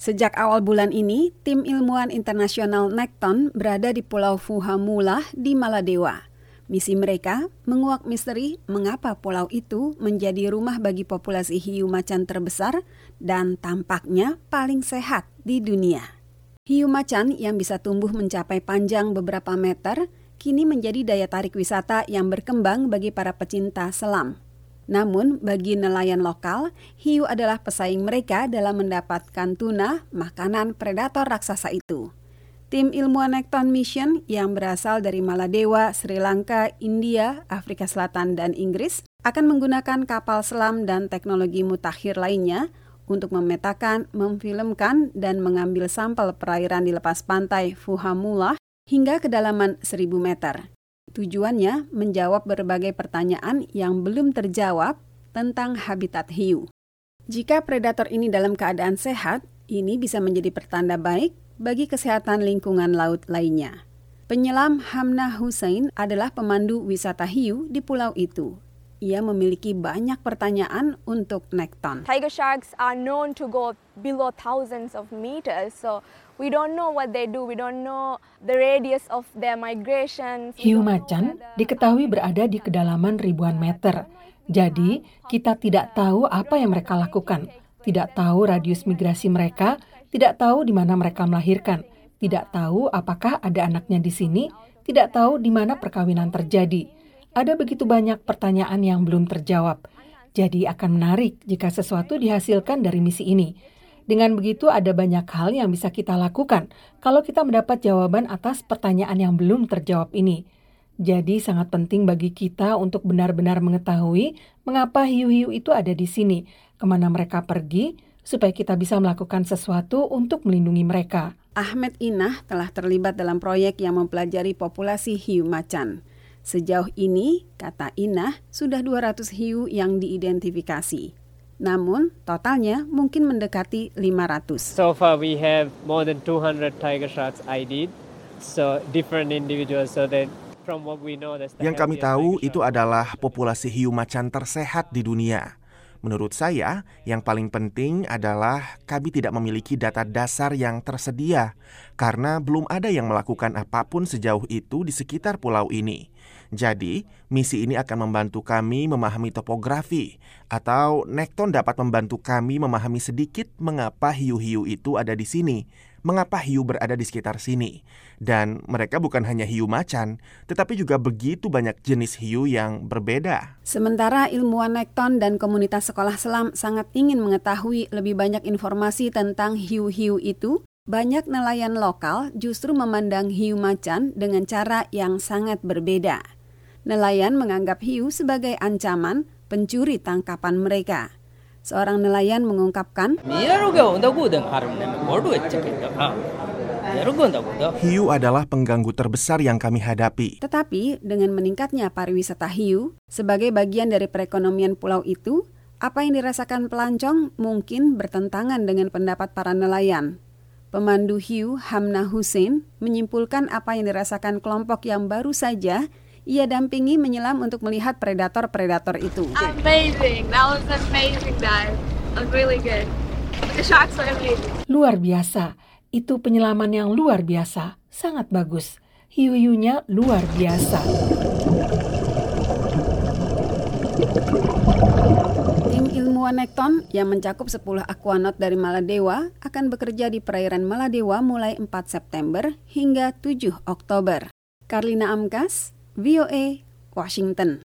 Sejak awal bulan ini, tim ilmuwan internasional Nekton berada di Pulau Fuhamulah di Maladewa. Misi mereka menguak misteri mengapa pulau itu menjadi rumah bagi populasi hiu macan terbesar dan tampaknya paling sehat di dunia. Hiu macan yang bisa tumbuh mencapai panjang beberapa meter kini menjadi daya tarik wisata yang berkembang bagi para pecinta selam. Namun, bagi nelayan lokal, hiu adalah pesaing mereka dalam mendapatkan tuna, makanan predator raksasa itu. Tim ilmuwan Nekton Mission yang berasal dari Maladewa, Sri Lanka, India, Afrika Selatan, dan Inggris akan menggunakan kapal selam dan teknologi mutakhir lainnya untuk memetakan, memfilmkan, dan mengambil sampel perairan di lepas pantai Fuhamullah hingga kedalaman 1000 meter. Tujuannya menjawab berbagai pertanyaan yang belum terjawab tentang habitat hiu. Jika predator ini dalam keadaan sehat, ini bisa menjadi pertanda baik bagi kesehatan lingkungan laut lainnya. Penyelam Hamna Hussein adalah pemandu wisata hiu di pulau itu ia memiliki banyak pertanyaan untuk Nekton. Tiger sharks are known to go below thousands of meters, so we don't know what they do. We don't know the radius of their migration. Hiu macan diketahui berada di kedalaman ribuan meter. Jadi, kita tidak tahu apa yang mereka lakukan, tidak tahu radius migrasi mereka, tidak tahu di mana mereka melahirkan, tidak tahu apakah ada anaknya di sini, tidak tahu di mana perkawinan terjadi ada begitu banyak pertanyaan yang belum terjawab. Jadi akan menarik jika sesuatu dihasilkan dari misi ini. Dengan begitu ada banyak hal yang bisa kita lakukan kalau kita mendapat jawaban atas pertanyaan yang belum terjawab ini. Jadi sangat penting bagi kita untuk benar-benar mengetahui mengapa hiu-hiu itu ada di sini, ke mana mereka pergi, supaya kita bisa melakukan sesuatu untuk melindungi mereka. Ahmed Inah telah terlibat dalam proyek yang mempelajari populasi hiu macan. Sejauh ini, kata Inah, sudah 200 hiu yang diidentifikasi. Namun, totalnya mungkin mendekati 500. So far we have more than 200 tiger sharks ID. So different individuals so that from what we know Yang kami tahu itu adalah populasi hiu macan tersehat di dunia. Menurut saya, yang paling penting adalah kami tidak memiliki data dasar yang tersedia karena belum ada yang melakukan apa pun sejauh itu di sekitar pulau ini. Jadi, misi ini akan membantu kami memahami topografi, atau Nekton dapat membantu kami memahami sedikit mengapa hiu-hiu itu ada di sini, mengapa hiu berada di sekitar sini. Dan mereka bukan hanya hiu macan, tetapi juga begitu banyak jenis hiu yang berbeda. Sementara ilmuwan Nekton dan komunitas sekolah selam sangat ingin mengetahui lebih banyak informasi tentang hiu-hiu itu, banyak nelayan lokal justru memandang hiu macan dengan cara yang sangat berbeda. Nelayan menganggap hiu sebagai ancaman pencuri tangkapan mereka. Seorang nelayan mengungkapkan, Hiu adalah pengganggu terbesar yang kami hadapi. Tetapi dengan meningkatnya pariwisata hiu sebagai bagian dari perekonomian pulau itu, apa yang dirasakan pelancong mungkin bertentangan dengan pendapat para nelayan. Pemandu hiu Hamna Hussein menyimpulkan apa yang dirasakan kelompok yang baru saja ia dampingi menyelam untuk melihat predator-predator itu. Amazing, that was amazing dive. It was really good. The sharks were amazing. Luar biasa, itu penyelaman yang luar biasa, sangat bagus. Hiu-hiunya luar biasa. Tim ilmuwan Nekton yang mencakup 10 aquanaut dari Maladewa akan bekerja di perairan Maladewa mulai 4 September hingga 7 Oktober. Karlina Amkas, VOA, Washington.